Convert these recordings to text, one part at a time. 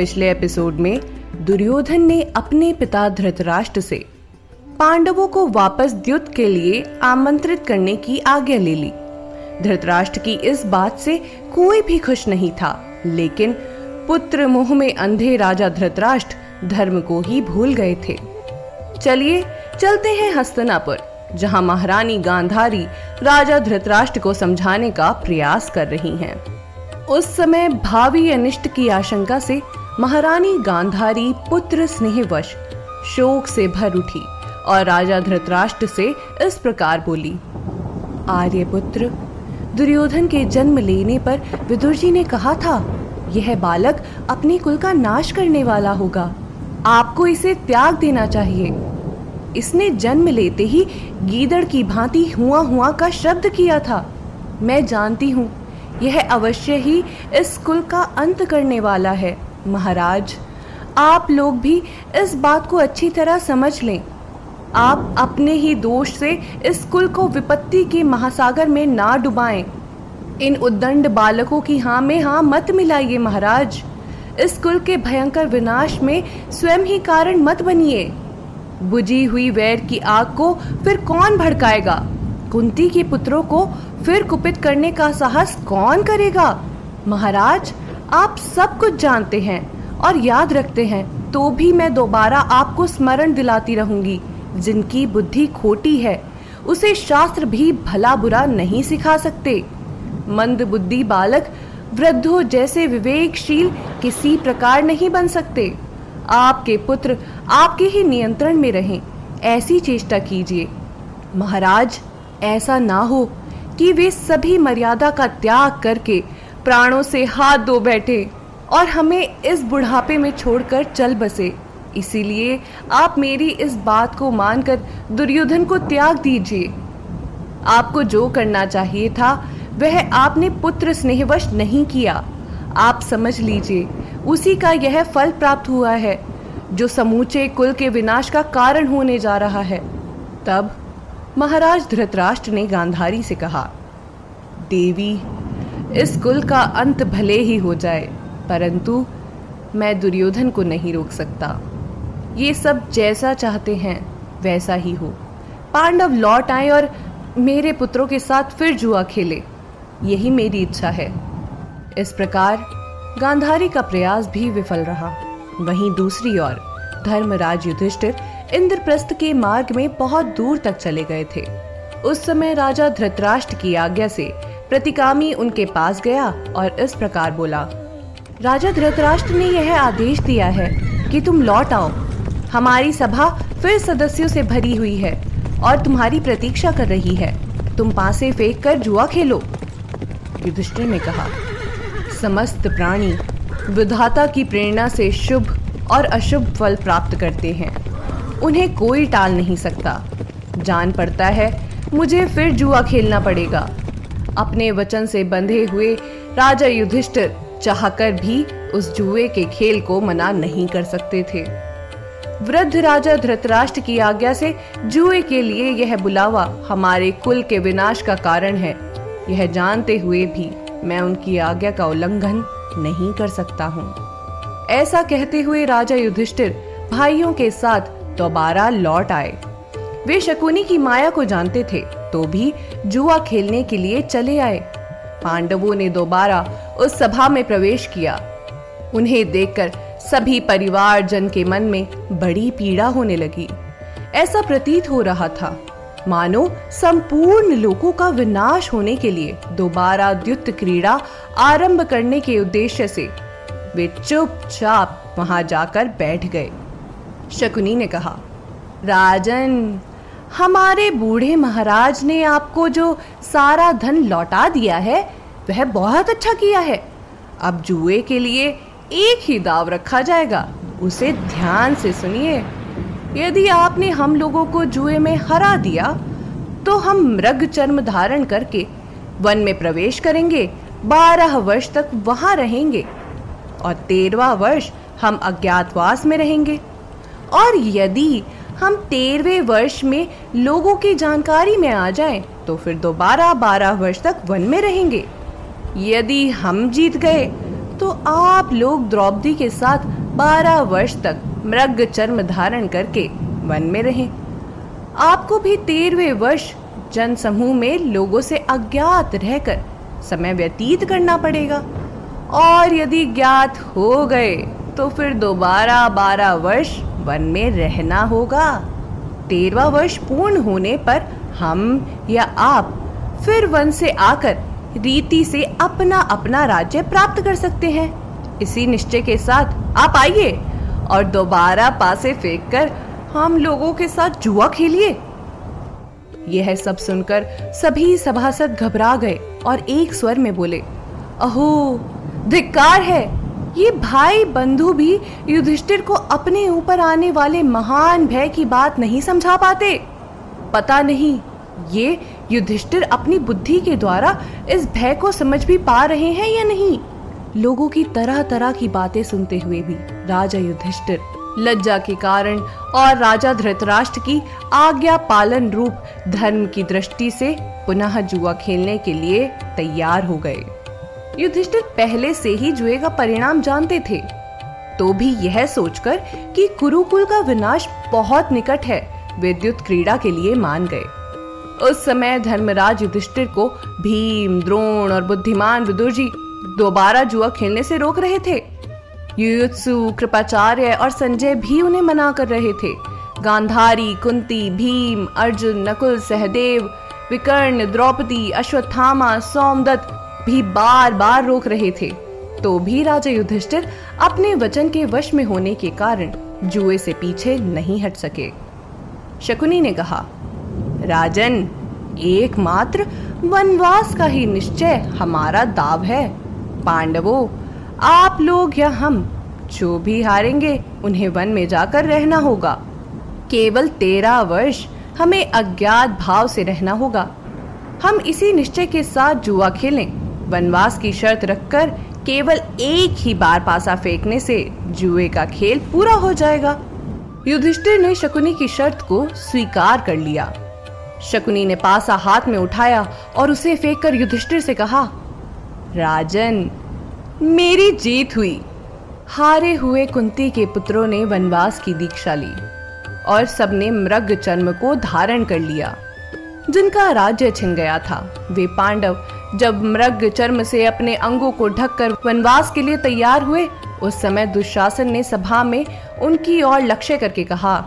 पिछले एपिसोड में दुर्योधन ने अपने पिता धृतराष्ट्र से पांडवों को वापस द्युत के लिए आमंत्रित करने की आज्ञा ले ली धृतराष्ट्र की इस बात से कोई भी खुश नहीं था, लेकिन पुत्र मोह में अंधे राजा धृतराष्ट्र धर्म को ही भूल गए थे चलिए, चलते हैं हस्तनापुर, जहाँ महारानी गांधारी राजा धृतराष्ट्र को समझाने का प्रयास कर रही हैं। उस समय भावी अनिष्ट की आशंका से महारानी गांधारी पुत्र स्नेहवश शोक से भर उठी और राजा धृतराष्ट्र से इस प्रकार बोली, आर्यपुत्र, दुर्योधन के जन्म लेने पर विदुर जी ने कहा था, यह बालक अपने कुल का नाश करने वाला होगा। आपको इसे त्याग देना चाहिए। इसने जन्म लेते ही गीदड़ की भांति हुआ हुआ का शब्द किया था। मैं जानती हूँ, यह अवश्य ही इस कुल का अंत करने वाला है। महाराज, आप लोग भी इस बात को अच्छी तरह समझ लें। आप अपने ही दोष से इस कुल को विपत्ति के महासागर में ना डुबाएँ। इन उद्दंड बालकों की हाँ में हाँ मत मिलाइए महाराज। इस कुल के भयंकर विनाश में स्वयं ही कारण मत बनिए। बुझी हुई वैर की आग को फिर कौन भड़काएगा? कुंती के पुत्रों को फिर कुपित करने का साहस कौन करेगा? महाराज आप सब कुछ जानते हैं और याद रखते हैं तो भी मैं दोबारा आपको स्मरण दिलाती रहूँगी। जिनकी बुद्धि खोटी है, उसे शास्त्र भी भला बुरा नहीं सिखा सकते। मंद बुद्धि बालक, वृद्धों जैसे विवेकशील किसी प्रकार नहीं बन सकते। आपके पुत्र आपके ही नियंत्रण में रहें, ऐसी चेष्टा कीजिए। महाराज, ऐसा ना हो कि वे सभी मर्यादा का त्याग करके प्राणों से हाथ धो बैठे और हमें इस बुढ़ापे में छोड़कर चल बसे। इसीलिए आप मेरी इस बात को मानकर दुर्योधन को त्याग दीजिए। आपको जो करना चाहिए था, वह आपने पुत्र स्नेहवश नहीं किया। आप समझ लीजिए, उसी का यह फल प्राप्त हुआ है, जो समूचे कुल के विनाश का कारण होने जा रहा है। तब महाराज धृतराष्ट्र ने गांधारी से कहा, देवी इस कुल का अंत भले ही हो जाए, परंतु मैं दुर्योधन को नहीं रोक सकता। ये सब जैसा चाहते हैं, वैसा ही हो। पांडव लौट आए और मेरे पुत्रों के साथ फिर जुआ खेले। यही मेरी इच्छा है। इस प्रकार गांधारी का प्रयास भी विफल रहा। वहीं दूसरी ओर धर्मराज युधिष्ठिर इंद्रप्रस्थ के मार्ग में बहुत दूर तक चले गए थे। उस समय राजा धृतराष्ट्र की आज्ञा से प्रतिकामी उनके पास गया और इस प्रकार बोला, राजा धृतराष्ट्र ने यह आदेश दिया है कि तुम लौट आओ। हमारी सभा फिर सदस्यों से भरी हुई है और तुम्हारी प्रतीक्षा कर रही है। तुम पासे फेंक कर जुआ खेलो। युधिष्ठिर ने कहा, समस्त प्राणी विधाता की प्रेरणा से शुभ और अशुभ फल प्राप्त करते हैं। उन्हें कोई टाल नहीं सकता। जान पड़ता है, मुझे फिर जुआ खेलना पड़ेगा। अपने वचन से बंधे हुए राजा युधिष्ठिर चाहकर भी उस जुए के खेल को मना नहीं कर सकते थे। वृद्ध राजा धृतराष्ट्र की आज्ञा से जुए के लिए यह बुलावा हमारे कुल के विनाश का कारण है। यह जानते हुए भी मैं उनकी आज्ञा का उल्लंघन नहीं कर सकता हूँ। ऐसा कहते हुए राजा युधिष्ठिर भाइयों के साथ दोबारा लौट आए। वे शकुनी की माया को जानते थे। तो भी जुआ खेलने के लिए चले आए। पांडवों ने दोबारा उस सभा में प्रवेश किया। उन्हें देखकर सभी परिवार जन के मन में बड़ी पीड़ा होने लगी। ऐसा प्रतीत हो रहा था, मानो संपूर्ण लोगों का विनाश होने के लिए दोबारा द्युत क्रीड़ा आरंभ करने के उद्देश्य से वे चुपचाप वहाँ जाकर बैठ गए। शकुनी ने कहा, राजन हमारे बूढ़े महाराज ने आपको जो सारा धन लौटा दिया है, वह बहुत अच्छा किया है। अब जुए के लिए एक ही दाव रखा जाएगा, उसे ध्यान से सुनिए। यदि आपने हम लोगों को जुए में हरा दिया तो हम मृग चर्म धारण करके वन में प्रवेश करेंगे, बारह वर्ष तक वहाँ रहेंगे, और तेरवा वर्ष हम अज्ञातवास में रहेंगे। और यदि हम तेरहवें वर्ष में लोगों की जानकारी में आ जाएँ, तो फिर दोबारा बारह वर्ष तक वन में रहेंगे। यदि हम जीत गए तो आप लोग द्रौपदी के साथ बारह वर्ष तक मृग चर्म धारण करके वन में रहें। आपको भी तेरहवें वर्ष जन समूह में लोगों से अज्ञात रहकर समय व्यतीत करना पड़ेगा। और यदि ज्ञात हो गए तो फिर दोबारा बारह वर्ष वन में रहना होगा। तेरवा वर्ष पूर्ण होने पर हम या आप फिर वन से आकर रीति से अपना अपना राज्य प्राप्त कर सकते हैं। इसी निश्चय के साथ आप आइए और दोबारा पासे फेंक कर हम लोगों के साथ जुआ खेलिए। यह सब सुनकर सभी सभासद घबरा गए और एक स्वर में बोले, अहो, धिक्कार है। ये भाई बंधु भी युधिष्ठिर को अपने ऊपर आने वाले महान भय की बात नहीं समझा पाते। पता नहीं, ये युधिष्ठिर अपनी बुद्धि के द्वारा इस भय को समझ भी पा रहे हैं या नहीं? लोगों की तरह तरह की बातें सुनते हुए भी राजा युधिष्ठिर लज्जा के कारण और राजा धृतराष्ट्र की आज्ञा पालन रूप धर्म की दृष्टि से पुनः जुआ खेलने के लिए तैयार हो गए। युधिष्ठिर पहले से ही जुए का परिणाम जानते थे। तो भी यह सोचकर कि कुरुकुल का विनाश बहुत निकट है, विद्युत क्रीड़ा के लिए मान गए। उस समय धर्मराज युधिष्ठिर को भीम, द्रोण और बुद्धिमान विदुर जी दोबारा जुआ खेलने से रोक रहे थे। युयुत्सु, कृपाचार्य और संजय भी उन्हें मना कर रहे थे। गांधारी, कुंती, भीम, अर्जुन, नकुल, सहदेव, विकर्ण, द्रौपदी, अश्वत्थामा, सोमदत्त भी बार बार रोक रहे थे। तो भी राजा युधिष्ठिर अपने वचन के वश में होने के कारण जुए से पीछे नहीं हट सके। शकुनी ने कहा, राजन, एकमात्र वनवास का ही निश्चय हमारा दाव है। पांडवों, आप लोग या हम, जो भी हारेंगे, उन्हें वन में जाकर रहना होगा। केवल तेरह वर्ष हमें अज्ञात भाव से रहना होगा। हम इसी निश्चय के साथ जुआ खेलें। वनवास की शर्त रखकर केवल एक ही बार पासा फेंकने से जुए का खेल पूरा हो जाएगा। युधिष्ठिर ने शकुनी की शर्त को स्वीकार कर लिया। शकुनी ने पासा हाथ में उठाया और उसे फेंककर युधिष्ठिर से कहा, राजन, मेरी जीत हुई। हारे हुए कुंती के पुत्रों ने वनवास की दीक्षा ली और सबने मृग चर्म को धारण कर लिया। जिनका राज्य छिन गया था, वे पांडव जब मृग चर्म से अपने अंगों को ढककर वनवास के लिए तैयार हुए, उस समय दुशासन ने सभा में उनकी ओर लक्ष्य करके कहा,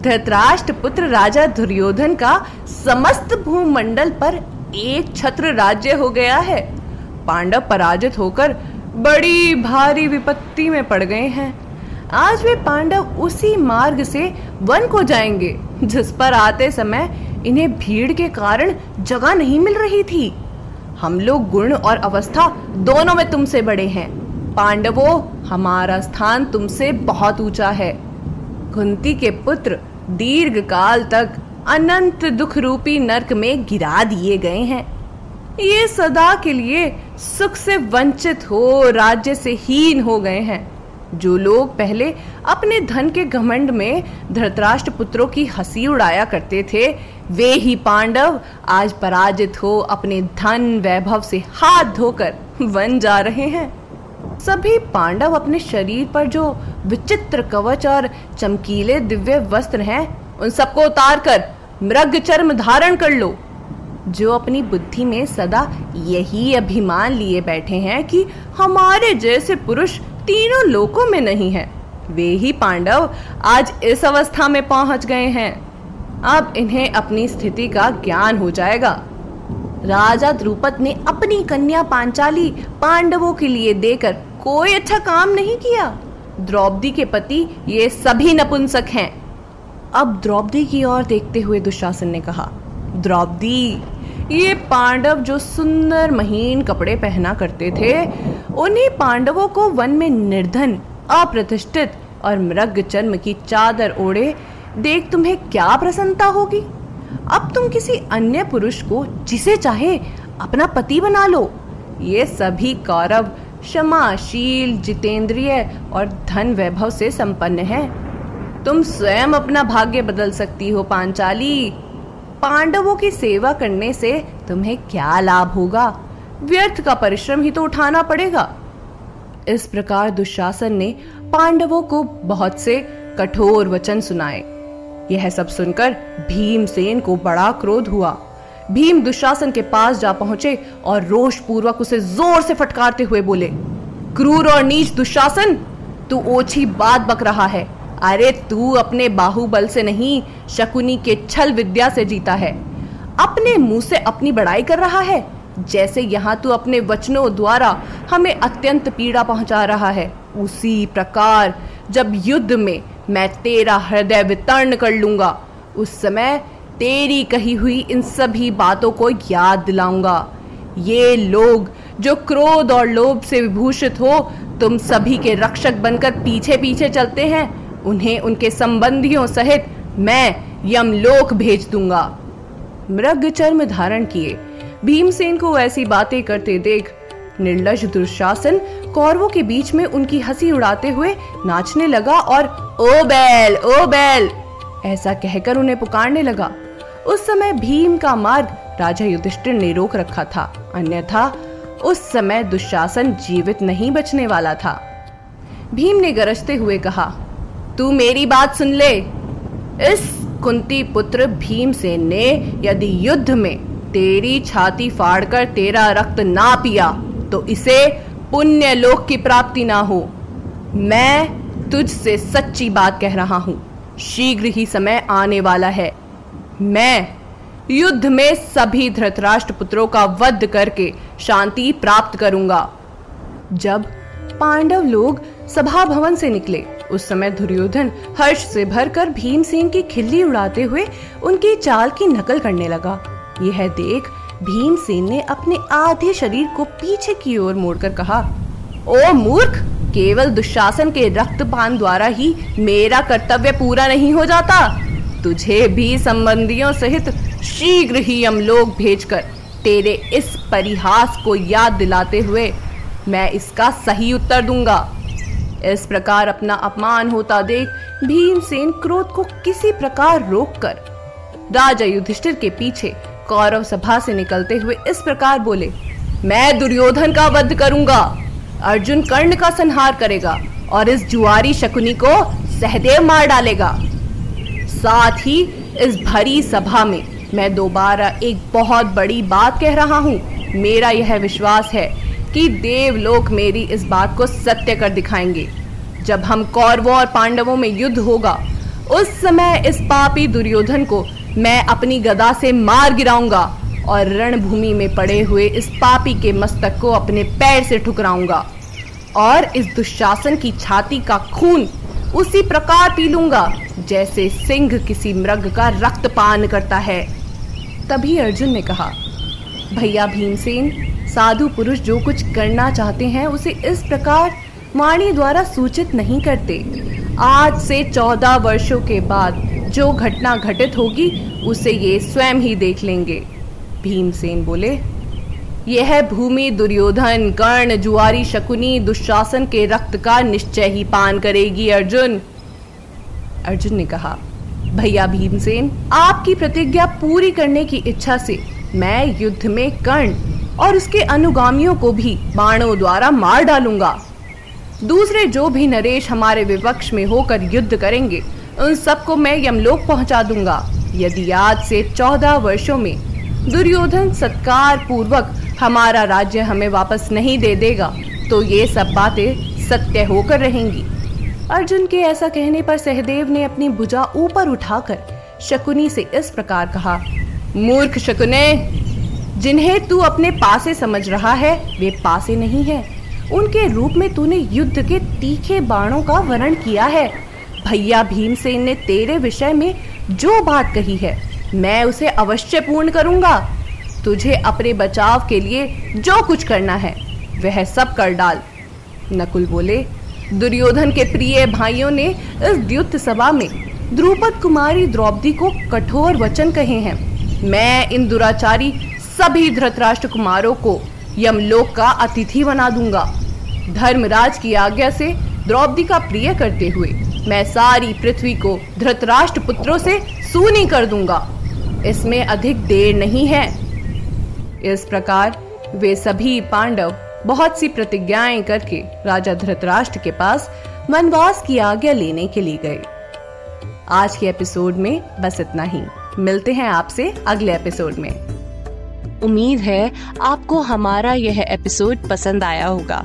धृतराष्ट्र पुत्र राजा दुर्योधन का समस्त भूमंडल पर एक छत्र राज्य हो गया है। पांडव पराजित होकर बड़ी भारी विपत्ति में पड़ गए हैं। आज वे पांडव उसी मार्ग से वन को जाएँगे, जिस पर आते समय इन्हें भीड़ के कारण जगह नहीं मिल रही थी। हम लोग गुण और अवस्था दोनों में तुमसे बड़े हैं। पांडवों, हमारा स्थान तुमसे बहुत ऊँचा है। घुंती के पुत्र दीर्घ काल तक अनंत दुख रूपी नरक में गिरा दिए गए हैं। ये सदा के लिए सुख से वंचित हो, राज्य से हीन हो गए हैं। जो लोग पहले अपने धन के घमंड में धृतराष्ट्र पुत्रों की हँसी उड़ाया करते थे, वे ही पांडव आज पराजित हो अपने धन वैभव से हाथ धोकर वन जा रहे हैं। सभी पांडव अपने शरीर पर जो विचित्र कवच और चमकीले दिव्य वस्त्र हैं, उन सबको उतार कर मृग चर्म धारण कर लो। जो अपनी बुद्धि में सदा यही अभिमान लिए बैठे हैं कि हमारे जैसे पुरुष तीनों लोकों में नहीं है। वे ही पांडव आज इस अवस्था में पहुँच गए हैं। अब इन्हें अपनी स्थिति का ज्ञान हो जाएगा। राजा द्रुपद ने अपनी कन्या पांचाली पांडवों के लिए देकर कोई अच्छा काम नहीं किया। द्रौपदी के पति ये सभी नपुंसक हैं। अब द्रौपदी की ओर देखते हुए दुशासन ने कहा, द्रौपदी, ये पांडव जो सुंदर महीन कपड़े पहना करते थे उन्हीं पांडवों को वन में निर्धन, अप्रतिष्ठित और मृग चर्म की चादर ओढ़े। देख तुम्हें क्या प्रसन्नता होगी? अब तुम किसी अन्य पुरुष को जिसे चाहे अपना पति बना लो। ये सभी कौरव क्षमाशील, जितेंद्रिय और धन वैभव से संपन्न है। तुम स्वयं अपना भाग्य बदल सकती हो, पांचाली। पांडवों की सेवा करने से तुम्हें क्या लाभ होगा? व्यर्थ का परिश्रम ही तो उठाना पड़ेगा। इस प्रकार दुशासन ने पांडवों को बहुत से कठोर वचन सुनाए। यह सब सुनकर भीमसेन को बड़ा क्रोध हुआ। भीम दुशासन के पास जा पहुँचे और रोष पूर्वक उसे ज़ोर से फटकारते हुए बोले, क्रूर और नीच दुशासन, तू ओछी बात बक रहा है। अरे तू अपने बाहुबल से नहीं, शकुनी के छल विद्या से जीता है। अपने मुँह से अपनी बड़ाई कर रहा है। जैसे यहाँ तू अपने वचनों द्वारा हमें अत्यंत पीड़ा पहुँचा रहा है। उसी प्रकार, जब युद्ध में मैं तेरा हृदय वितर्ण कर लूँगा, उस समय तेरी कही हुई इन सभी बातों को याद दिलाऊँगा। ये लोग जो क्रोध और लोभ से विभूषित हो, तुम सभी के रक्षक बनकर पीछे पीछे चलते हैं। उन्हें उनके संबंधियों सहित मैं यमलोक भेज दूँगा। मृग चर्म धारण किए। भीमसेन को ऐसी बातें करते देख निर्लज दुशासन कौरवों के बीच में उनकी हँसी उड़ाते हुए नाचने लगा और, ओ बैल ओ बैल! ऐसा कहकर उन्हें पुकारने लगा। उस समय भीम का मार्ग राजा युधिष्ठिर ने रोक रखा था, अन्यथा उस समय दुशासन जीवित नहीं बचने वाला था। भीम ने गरजते हुए कहा, तू मेरी बात सुन ले। इस कुंती पुत्र भीमसेन ने यदि युद्ध में तेरी छाती फाड़कर तेरा रक्त ना पिया तो इसे पुण्य लोक की प्राप्ति ना हो। मैं तुझसे सच्ची बात कह रहा हूँ, शीघ्र ही समय आने वाला है। मैं युद्ध में सभी धृतराष्ट्र पुत्रों का वध करके शांति प्राप्त करूँगा। जब पांडव लोग सभा भवन से निकले, उस समय दुर्योधन हर्ष से भरकर भीमसेन की खिल्ली उड़ाते हुए उनकी चाल की नकल करने लगा। यह देख भीमसेन ने अपने आधे शरीर को पीछे की ओर मोड़कर कहा, ओ मूर्ख, केवल दुशासन के रक्तपान द्वारा ही मेरा कर्तव्य पूरा नहीं हो जाता। तुझे भी संबंधियों सहित शीघ्र ही हम लोग भेजकर तेरे इस परिहास को याद दिलाते हुए मैं इसका सही उत्तर दूँगा। इस प्रकार अपना अपमान होता देख भीमसेन क्रोध को किसी प्रकार रोककर राजा युधिष्ठिर के पीछे कौरव सभा से निकलते हुए इस प्रकार बोले, मैं दुर्योधन का वध करूँगा, अर्जुन कर्ण का संहार करेगा और इस जुआरी शकुनी को सहदेव मार डालेगा। साथ ही इस भरी सभा में मैं दोबारा एक बहुत बड़ी बात कह रहा हूँ। मेरा यह विश्वास है कि देवलोक मेरी इस बात को सत्य कर दिखाएँगे। जब हम कौरवों और पांडवों में युद्ध होगा, उस समय इस पापी दुर्योधन को मैं अपनी गदा से मार गिराऊँगा और रणभूमि में पड़े हुए इस पापी के मस्तक को अपने पैर से ठुकराऊँगा और इस दुशासन की छाती का खून उसी प्रकार पी लूँगा जैसे सिंह किसी मृग का रक्तपान करता है। तभी अर्जुन ने कहा, भैया भीमसेन, साधु पुरुष जो कुछ करना चाहते हैं उसे इस प्रकार वाणी द्वारा सूचित नहीं करते। आज से चौदह वर्षों के बाद जो घटना घटित होगी, उसे ये स्वयं ही देख लेंगे। भीमसेन बोले, यह भूमि दुर्योधन, कर्ण, जुआरी, शकुनी, दुशासन के रक्त का निश्चय ही पान करेगी अर्जुन। अर्जुन ने कहा, भैया भीमसेन, आपकी प्रतिज्ञा पूरी करने की इच्छा से मैं युद्ध में कर्ण और उसके अनुगामियों को भी बाणों द्वारा मार डालूँगा। दूसरे जो भी नरेश हमारे विपक्ष में होकर युद्ध करेंगे उन सबको मैं यमलोक पहुँचा दूँगा। यदि आज से चौदह वर्षों में दुर्योधन सत्कार पूर्वक हमारा राज्य हमें वापस नहीं दे देगा तो ये सब बातें सत्य होकर रहेंगी। अर्जुन के ऐसा कहने पर सहदेव ने अपनी भुजा ऊपर उठाकर शकुनी से इस प्रकार कहा, मूर्ख शकुने, जिन्हें तू अपने पासे समझ रहा है, वे पासे नहीं है। उनके रूप में तूने युद्ध के तीखे बाणों का वर्णन किया है। भैया भीमसेन ने तेरे विषय में जो बात कही है, मैं उसे अवश्य पूर्ण करूँगा। तुझे अपने बचाव के लिए जो कुछ करना है, वह सब कर डाल। नकुल बोले, दुर्योधन के प्रिय भाइयों ने इस द्युत सभा में द्रुपद कुमारी द्रौपदी को कठोर वचन कहे हैं। मैं इन दुराचारी सभी धृतराष्ट्र कुमारों को यमलोक का अतिथि बना दूँगा। धर्मराज की आज्ञा से द्रौपदी का प्रिय करते हुए मैं सारी पृथ्वी को धृतराष्ट्र पुत्रों से सूनी कर दूँगा। इसमें अधिक देर नहीं है। इस प्रकार वे सभी पांडव बहुत सी प्रतिज्ञाएँ करके राजा धृतराष्ट्र के पास वनवास की आज्ञा लेने के लिए गए। आज के एपिसोड में बस इतना ही। मिलते हैं आपसे अगले एपिसोड में। उम्मीद है आपको हमारा यह एपिसोड पसंद आया होगा।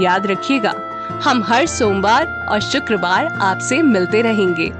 याद रखिएगा हम हर सोमवार और शुक्रवार आपसे मिलते रहेंगे।